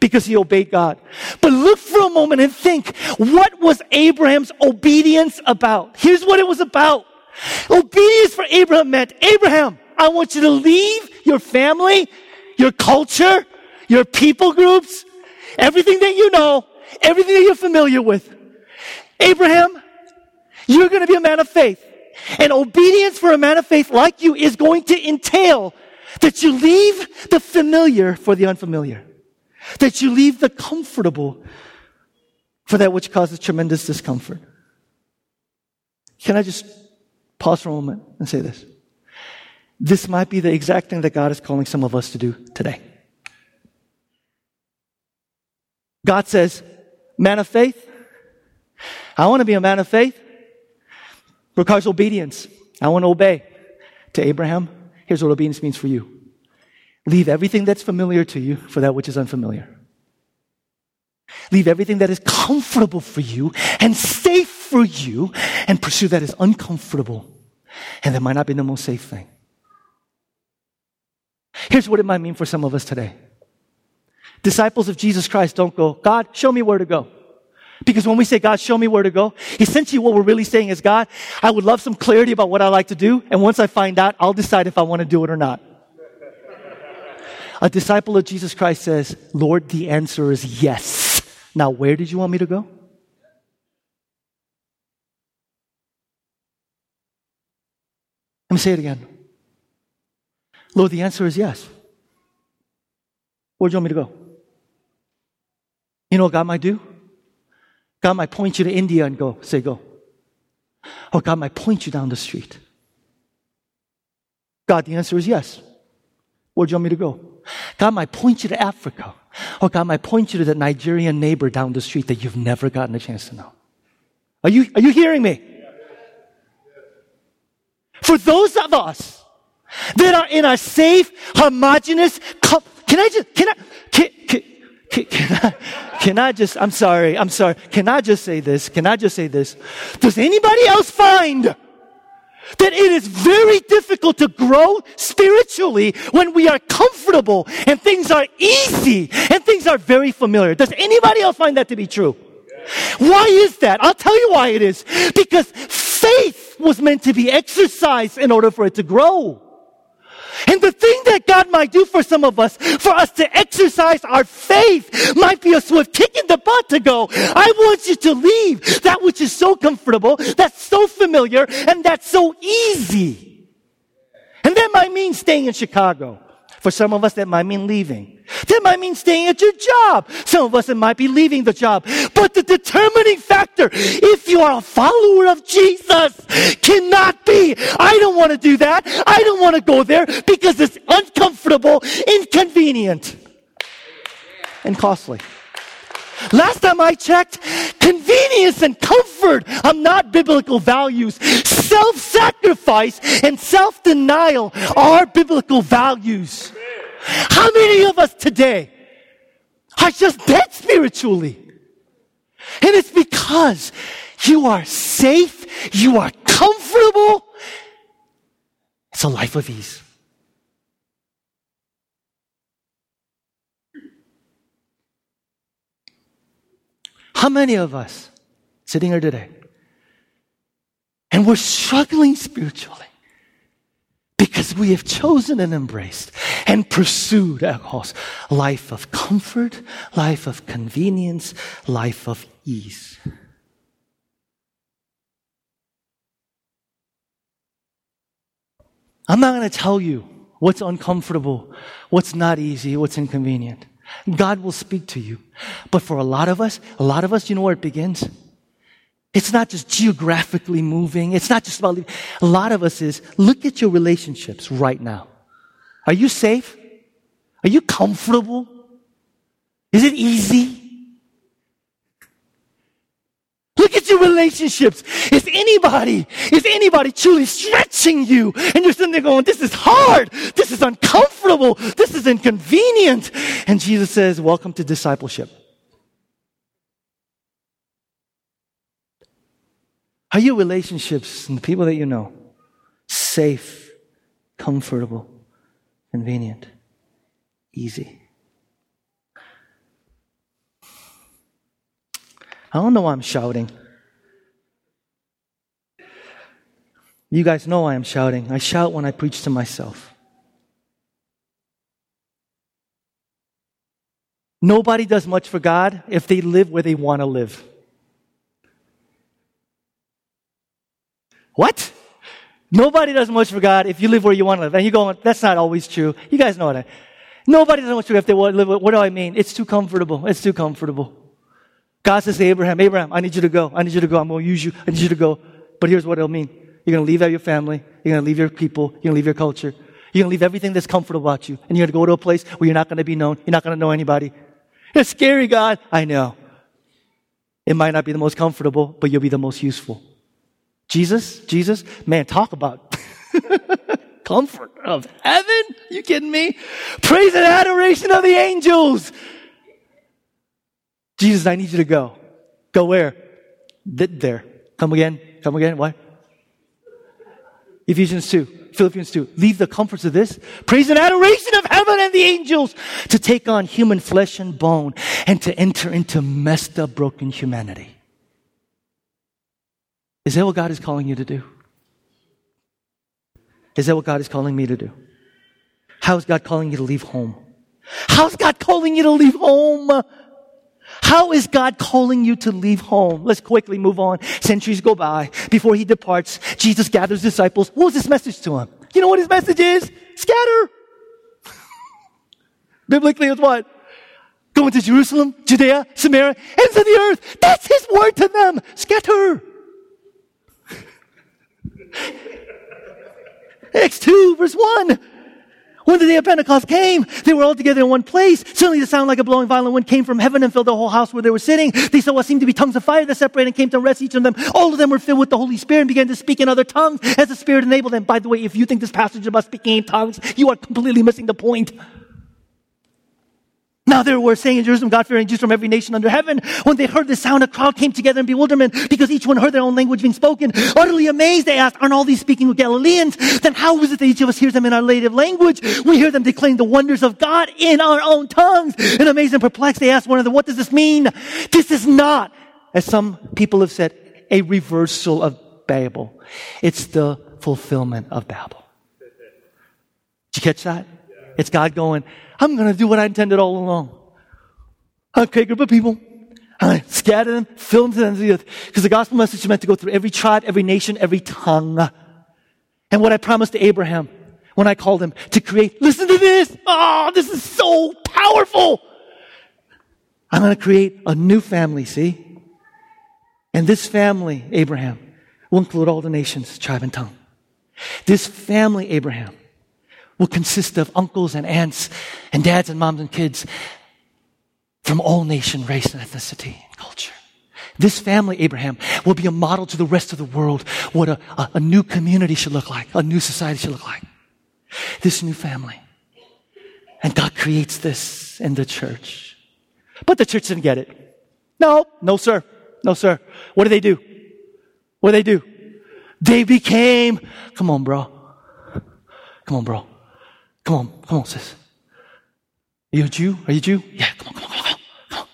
because he obeyed God. But look for a moment and think, what was Abraham's obedience about? Here's what it was about. Obedience for Abraham meant, Abraham, I want you to leave your family, your culture, your people groups, everything that you know, everything that you're familiar with. Abraham, you're going to be a man of faith. And obedience for a man of faith like you is going to entail that you leave the familiar for the unfamiliar. That you leave the comfortable for that which causes tremendous discomfort. Can I just Pause for a moment and say this. This might be the exact thing that God is calling some of us to do today. God says, man of faith. I want to be a man of faith. Requires obedience. I want to obey. To Abraham, here's what obedience means for you. Leave everything that's familiar to you for that which is unfamiliar. Leave everything that is comfortable for you and safe for you and pursue that is uncomfortable and that might not be the most safe thing. Here's what it might mean for some of us today. Disciples of Jesus Christ don't go, God, show me where to go. Because when we say, God, show me where to go, essentially what we're really saying is, God, I would love some clarity about what I like to do. And once I find out, I'll decide if I want to do it or not. A disciple of Jesus Christ says, Lord, the answer is yes. Now, where did you want me to go? Let me say it again. Lord, the answer is yes. Where do you want me to go? You know what God might do? God might point you to India and go, say, go. Or God might point you down the street. God, the answer is yes. Where do you want me to go? God might point you to Africa. Or God might point you to that Nigerian neighbor down the street that you've never gotten a chance to know. Are you, are you hearing me? For those of us that are in a safe, homogenous, can I just, can I, can, can, can, I, can I just, I'm sorry, I'm sorry. Can I just say this? Can I just say this? Does anybody else find that it is very difficult to grow spiritually when we are comfortable and things are easy and things are very familiar. Does anybody else find that to be true? Why is that? I'll tell you why it is. Because faith was meant to be exercised in order for it to grow. And the thing that God might do for some of us, for us to exercise our faith, might be a swift kick in the butt to go, I want you to leave that which is so comfortable, that's so familiar, and that's so easy. And that might mean staying in Chicago. For some of us, that might mean leaving. That might mean staying at your job. Some of us, it might be leaving the job. But the determining factor, if you are a follower of Jesus, cannot be, I don't want to do that. I don't want to go there because it's uncomfortable, inconvenient, and costly. Last time I checked, convenience and comfort are not biblical values. Self sacrifice and self denial are biblical values. How many of us today are just dead spiritually? And it's because you are safe, you are comfortable. It's a life of ease. How many of us sitting here today and we're struggling spiritually because we have chosen and embraced and pursued eros, life of comfort, life of convenience, life of ease. I'm not going to tell you what's uncomfortable, what's not easy, what's inconvenient. God will speak to you. But for a lot of us, a lot of us, you know where it begins? It's not just geographically moving. It's not just about, a lot of us is look at your relationships right now. Are you safe? Are you comfortable? Is it easy? Look at your relationships. Is anybody, is anybody truly stretching you? And you're sitting there going, this is hard. This is uncomfortable. This is inconvenient. And Jesus says, welcome to discipleship. Are your relationships and the people that you know safe, comfortable, convenient, easy? I don't know why I'm shouting. You guys know why I'm shouting. I shout when I preach to myself. Nobody does much for God if they live where they want to live. What? Nobody does much for God if you live where you want to live. And you go, that's not always true. You guys know that. Nobody does much for God if they want to live. What do I mean? It's too comfortable. It's too comfortable. God says to Abraham, Abraham, I need you to go. I need you to go. I'm going to use you. I need you to go. But here's what it'll mean. You're going to leave out your family. You're going to leave your people. You're going to leave your culture. You're going to leave everything that's comfortable about you. And you're going to go to a place where you're not going to be known. You're not going to know anybody. It's scary, God. I know. It might not be the most comfortable, but you'll be the most useful. Jesus, Jesus, man, talk about comfort of heaven. You kidding me? Praise and adoration of the angels. Jesus, I need you to go. Go where? There. Come again. Come again. What? Ephesians 2, Philippians 2. Leave the comforts of this. Praise and adoration of heaven and the angels to take on human flesh and bone and to enter into messed up, broken humanity. Is that what God is calling you to do? Is that what God is calling me to do? How is God calling you to leave home? How's God calling you to leave home? How is God calling you to leave home? Let's quickly move on. Centuries go by. Before he departs, Jesus gathers disciples. What was his message to them? You know what his message is? Scatter. Biblically, it's what? Go into Jerusalem, Judea, Samaria, ends of the earth. That's his word to them. Scatter. Acts 2, verse 1. When the day of Pentecost came, they were all together in one place. Suddenly the sound like a blowing violent wind came from heaven and filled the whole house where they were sitting. They saw what seemed to be tongues of fire that separated and came to rest each of them. All of them were filled with the Holy Spirit and began to speak in other tongues as the Spirit enabled them. By the way, if you think this passage is about speaking in tongues, you are completely missing the point. Now there were saying in Jerusalem, God-fearing Jews from every nation under heaven. When they heard the sound, a crowd came together in bewilderment because each one heard their own language being spoken. Utterly amazed, they asked, aren't all these speaking with Galileans? Then how is it that each of us hears them in our native language? We hear them declaring the wonders of God in our own tongues. And amazed and perplexed, they asked one another, what does this mean? This is not, as some people have said, a reversal of Babel. It's the fulfillment of Babel. Did you catch that? It's God going, I'm going to do what I intended all along. Okay, group of people. I'm going to scatter them, fill them to the ends of the earth. Because the gospel message is meant to go through every tribe, every nation, every tongue. And what I promised to Abraham when I called him to create, listen to this. Oh, this is so powerful. I'm going to create a new family, see? And this family, Abraham, will include all the nations, tribe, and tongue. This family, Abraham, will consist of uncles and aunts and dads and moms and kids from all nation, race, and ethnicity and culture. This family, Abraham, will be a model to the rest of the world what a, a, a new community should look like, a new society should look like. This new family. And God creates this in the church. But the church didn't get it. No, no, sir. No, sir. What do they do? What do they do? They became, come on, bro. Come on, bro. Come on, come on, sis. Are you a Jew? Are you a Jew? Yeah, come on, come on, come on, come on.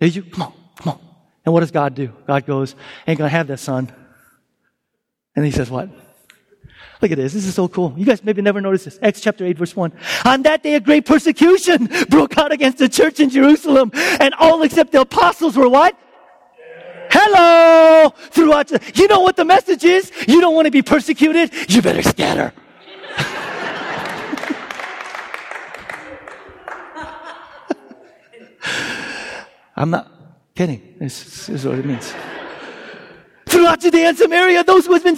Are you Jew? Come on, come on. And what does God do? God goes, ain't gonna have that son. And he says, what? Look at this. This is so cool. You guys maybe never noticed this. Acts chapter 8 verse 1. On that day, a great persecution broke out against the church in Jerusalem and all except the apostles were what? Hello! Throughout, the, you know what the message is? You don't want to be persecuted? You better scatter. I'm not kidding. This, is what it means. Throughout Judea and Samaria, those who have been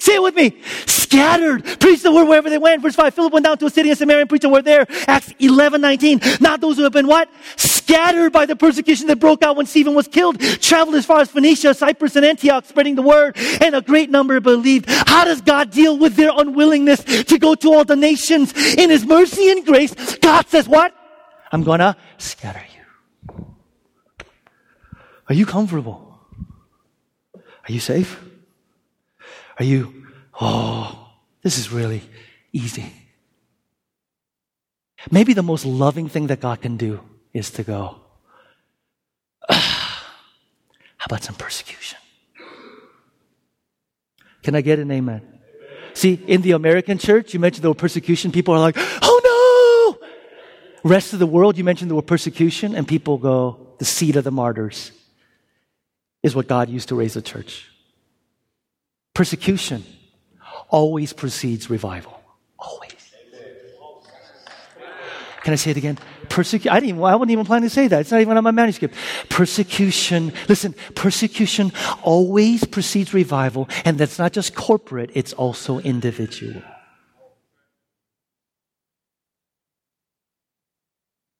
Say it with me. Scattered. Preach the word wherever they went. Verse 5. Philip went down to a city in Samaria and preached the word there. Acts 11, 19. Not those who have been what? Scattered by the persecution that broke out when Stephen was killed. Traveled as far as Phoenicia, Cyprus, and Antioch, spreading the word. And a great number believed. How does God deal with their unwillingness to go to all the nations? In His mercy and grace, God says what? I'm gonna scatter you. Are you comfortable? Are you safe? Are you, oh, this is really easy? Maybe the most loving thing that God can do is to go, ah, how about some persecution? Can I get an amen? See, in the American church, you mentioned the word persecution, people are like, oh no! Rest of the world, you mentioned the word persecution, and people go, the seed of the martyrs is what God used to raise the church. Persecution always precedes revival. Always. Can I say it again? Persecution. I didn't I wasn't even planning to say that. It's not even on my manuscript. Persecution. Listen, persecution always precedes revival, and that's not just corporate, it's also individual.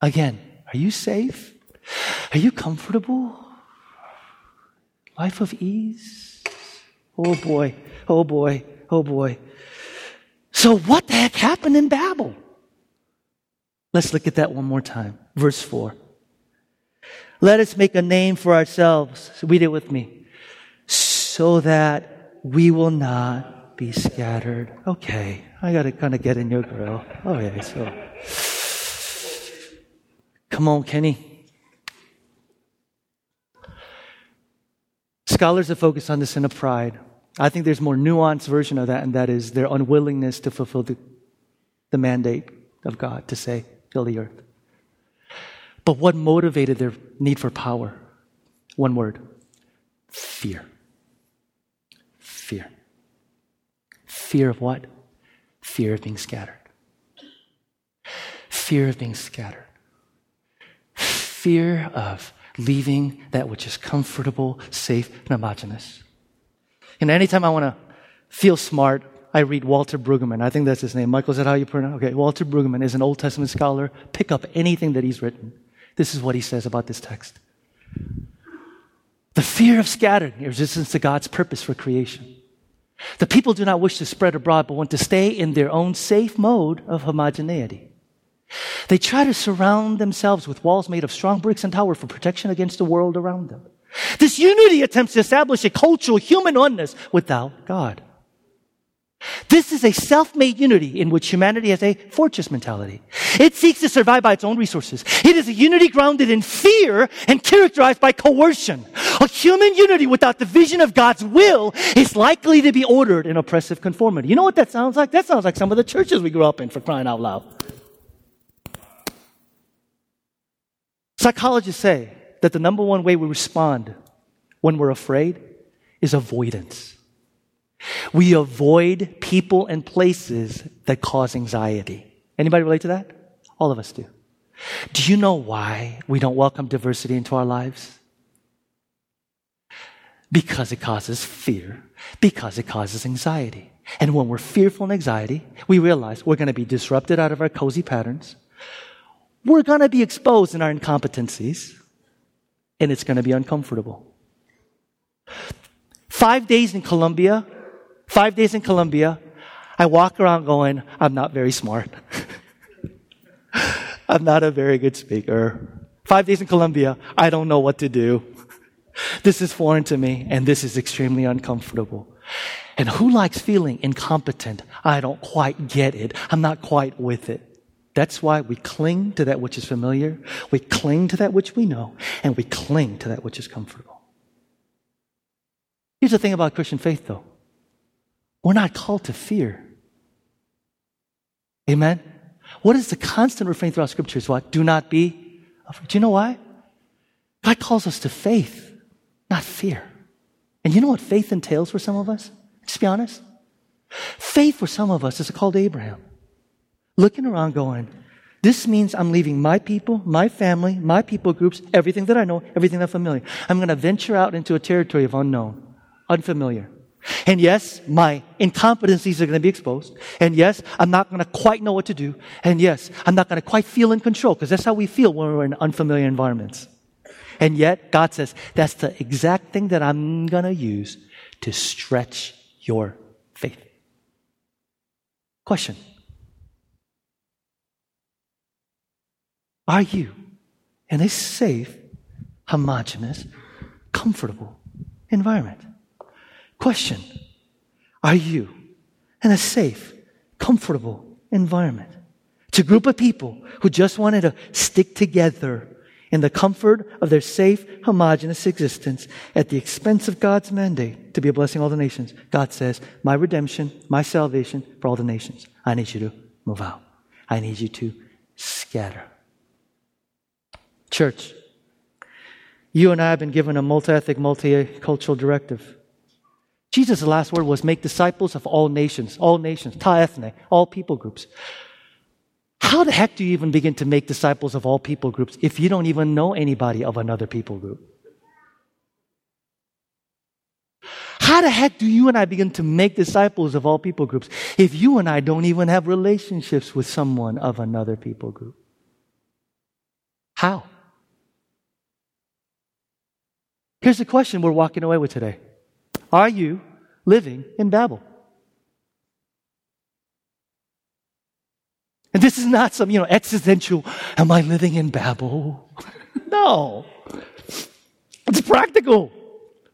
Again, are you safe? Are you comfortable? Life of ease? Oh boy, oh boy, oh boy. So, what the heck happened in Babel? Let's look at that one more time. Verse 4. Let us make a name for ourselves. Read it with me. So that we will not be scattered. Okay, I gotta kind of get in your grill. Oh, okay, so. Come on, Kenny. Scholars have focused on the sin of pride. I think there's more nuanced version of that, and that is their unwillingness to fulfill the, the mandate of God to say, fill the earth. But what motivated their need for power? One word fear. Fear. Fear of what? Fear of being scattered. Fear of being scattered. Fear of leaving that which is comfortable, safe, and homogenous. And anytime I want to feel smart, I read Walter Brueggemann. I think that's his name. Michael, is that how you pronounce it? Okay, Walter Brueggemann is an Old Testament scholar. Pick up anything that he's written. This is what he says about this text. The fear of scattering, resistance to God's purpose for creation. The people do not wish to spread abroad, but want to stay in their own safe mode of homogeneity. They try to surround themselves with walls made of strong bricks and towers for protection against the world around them. This unity attempts to establish a cultural human oneness without God. This is a self-made unity in which humanity has a fortress mentality. It seeks to survive by its own resources. It is a unity grounded in fear and characterized by coercion. A human unity without the vision of God's will is likely to be ordered in oppressive conformity. You know what that sounds like? That sounds like some of the churches we grew up in for crying out loud. Psychologists say that the number one way we respond when we're afraid is avoidance. We avoid people and places that cause anxiety. Anybody relate to that? All of us do. Do you know why we don't welcome diversity into our lives? Because it causes fear, because it causes anxiety. And when we're fearful and anxiety, we realize we're going to be disrupted out of our cozy patterns we're going to be exposed in our incompetencies, and it's going to be uncomfortable. Five days in Colombia, five days in Colombia, I walk around going, I'm not very smart. I'm not a very good speaker. Five days in Colombia, I don't know what to do. This is foreign to me, and this is extremely uncomfortable. And who likes feeling incompetent? I don't quite get it. I'm not quite with it. That's why we cling to that which is familiar, we cling to that which we know, and we cling to that which is comfortable. Here's the thing about Christian faith, though we're not called to fear, Amen? What is the constant refrain throughout Scripture is what? Do not be afraid. Do you know why? God calls us to faith, not fear. And you know what faith entails for some of us? Just be honest. Faith for some of us is called Abraham. Looking around going, this means I'm leaving my people, my family, my people groups, everything that I know, everything that's familiar. I'm going to venture out into a territory of unknown, unfamiliar. And yes, my incompetencies are going to be exposed. And yes, I'm not going to quite know what to do. And yes, I'm not going to quite feel in control because that's how we feel when we're in unfamiliar environments. And yet, God says, that's the exact thing that I'm going to use to stretch your faith. Question Are you in a safe, homogenous, comfortable environment? Question Are you in a safe, comfortable environment? It's a group of people who just wanted to stick together in the comfort of their safe, homogenous existence at the expense of God's mandate to be a blessing all the nations. God says, My redemption, my salvation for all the nations. I need you to move out. I need you to scatter. Church, you and I have been given a multi ethnic, multicultural directive. Jesus' last word was make disciples of all nations, all nations, ta ethne, all people groups. How the heck do you even begin to make disciples of all people groups if you don't even know anybody of another people group? How the heck do you and I begin to make disciples of all people groups if you and I don't even have relationships with someone of another people group? How? Here's the question we're walking away with today Are you living in Babel? And this is not some, you know, existential, am I living in Babel? no. It's practical.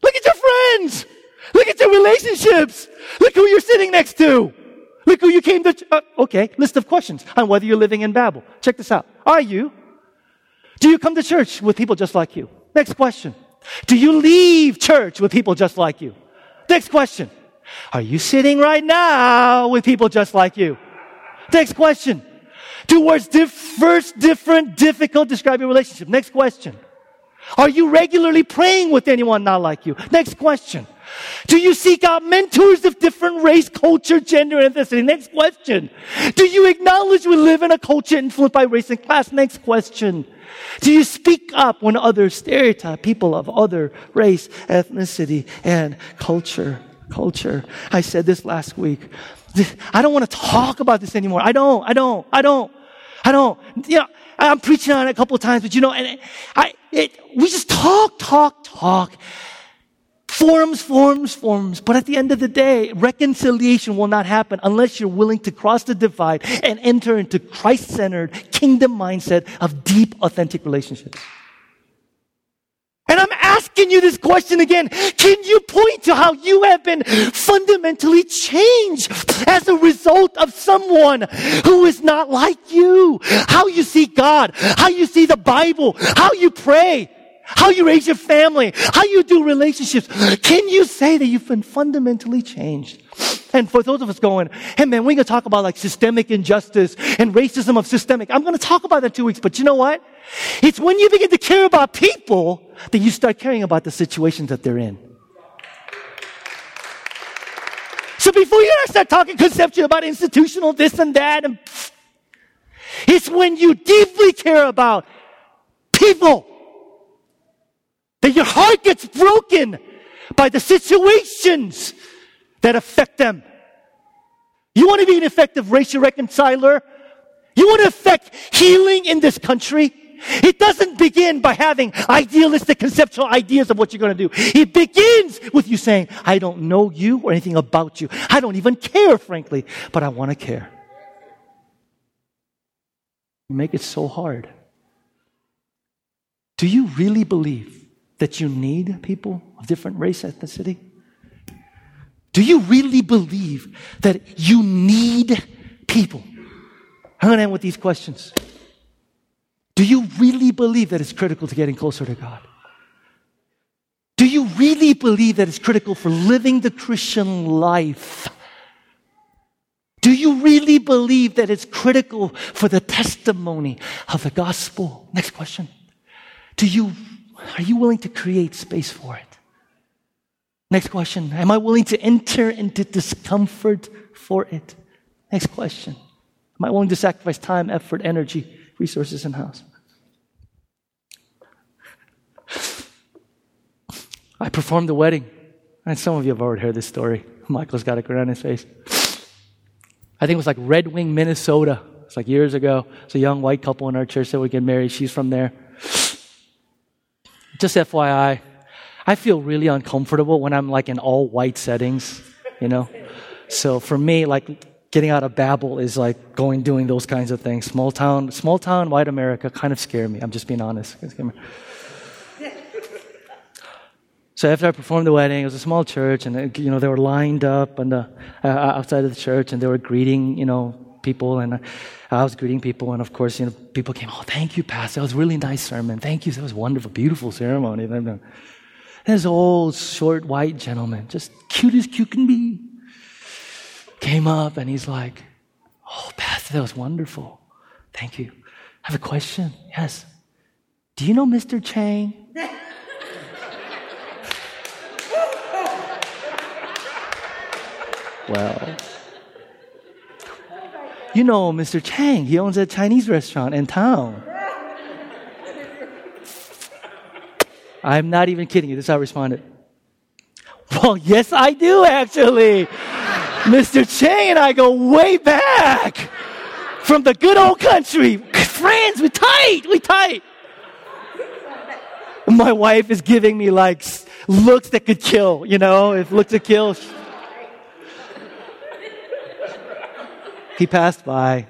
Look at your friends. Look at your relationships. Look who you're sitting next to. Look who you came to. Uh, okay, list of questions on whether you're living in Babel. Check this out. Are you? Do you come to church with people just like you? Next question. Do you leave church with people just like you? Next question. Are you sitting right now with people just like you? Next question. Two words, diff- first, different, difficult, describe your relationship. Next question. Are you regularly praying with anyone not like you? Next question. Do you seek out mentors of different race, culture, gender, and ethnicity? Next question. Do you acknowledge we live in a culture influenced by race and class? Next question. Do you speak up when others stereotype people of other race, ethnicity, and culture? Culture. I said this last week. I don't want to talk about this anymore. I don't, I don't, I don't, I don't. You know, I'm preaching on it a couple of times, but you know, and I, it, we just talk, talk, talk. Forms, forms, forms. But at the end of the day, reconciliation will not happen unless you're willing to cross the divide and enter into Christ-centered kingdom mindset of deep, authentic relationships. And I'm asking you this question again. Can you point to how you have been fundamentally changed as a result of someone who is not like you? How you see God, how you see the Bible, how you pray how you raise your family, how you do relationships. Can you say that you've been fundamentally changed? And for those of us going, hey man, we're going to talk about like systemic injustice and racism of systemic. I'm going to talk about that two weeks, but you know what? It's when you begin to care about people that you start caring about the situations that they're in. So before you start talking conceptually about institutional this and that, and it's when you deeply care about people that your heart gets broken by the situations that affect them. You want to be an effective racial reconciler? You want to affect healing in this country? It doesn't begin by having idealistic conceptual ideas of what you're going to do. It begins with you saying, I don't know you or anything about you. I don't even care, frankly, but I want to care. You make it so hard. Do you really believe that you need people of different race, ethnicity? Do you really believe that you need people? I'm going to end with these questions. Do you really believe that it's critical to getting closer to God? Do you really believe that it's critical for living the Christian life Do you really believe that it's critical for the testimony of the gospel? Next question. Do you, are you willing to create space for it? Next question. Am I willing to enter into discomfort for it? Next question. Am I willing to sacrifice time, effort, energy, resources, and house? I performed the wedding. And some of you have already heard this story. Michael's got a grin on his face. I think it was like Red Wing, Minnesota. It's like years ago. It's a young white couple in our church that would get married. She's from there. Just FYI, I feel really uncomfortable when I'm like in all white settings, you know? So for me, like getting out of Babel is like going doing those kinds of things. Small town, small town, white America kind of scare me. I'm just being honest. So after I performed the wedding, it was a small church, and uh, you know they were lined up on the uh, outside of the church, and they were greeting you know people, and uh, I was greeting people, and of course you know people came. Oh, thank you, Pastor. That was really nice sermon. Thank you. That was wonderful, beautiful ceremony. And This old, short, white gentleman, just cute as cute can be, came up, and he's like, "Oh, Pastor, that was wonderful. Thank you. I have a question. Yes. Do you know Mr. Chang?" Well, you know Mr. Chang, he owns a Chinese restaurant in town. I'm not even kidding you. This is how I responded. Well, yes, I do actually. Mr. Chang and I go way back from the good old country. Friends, we tight, we tight. My wife is giving me like looks that could kill, you know, if looks to kill. He passed by.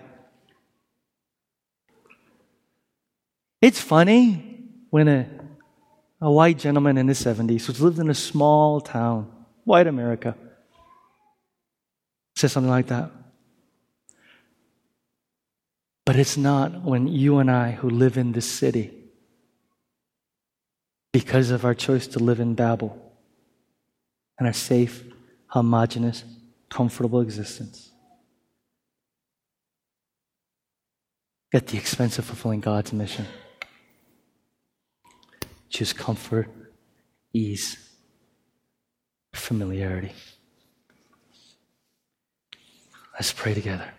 It's funny when a, a white gentleman in his 70s who's lived in a small town, white America, says something like that. But it's not when you and I, who live in this city, because of our choice to live in Babel and our safe, homogenous, comfortable existence, at the expense of fulfilling God's mission. Choose comfort, ease, familiarity. Let's pray together.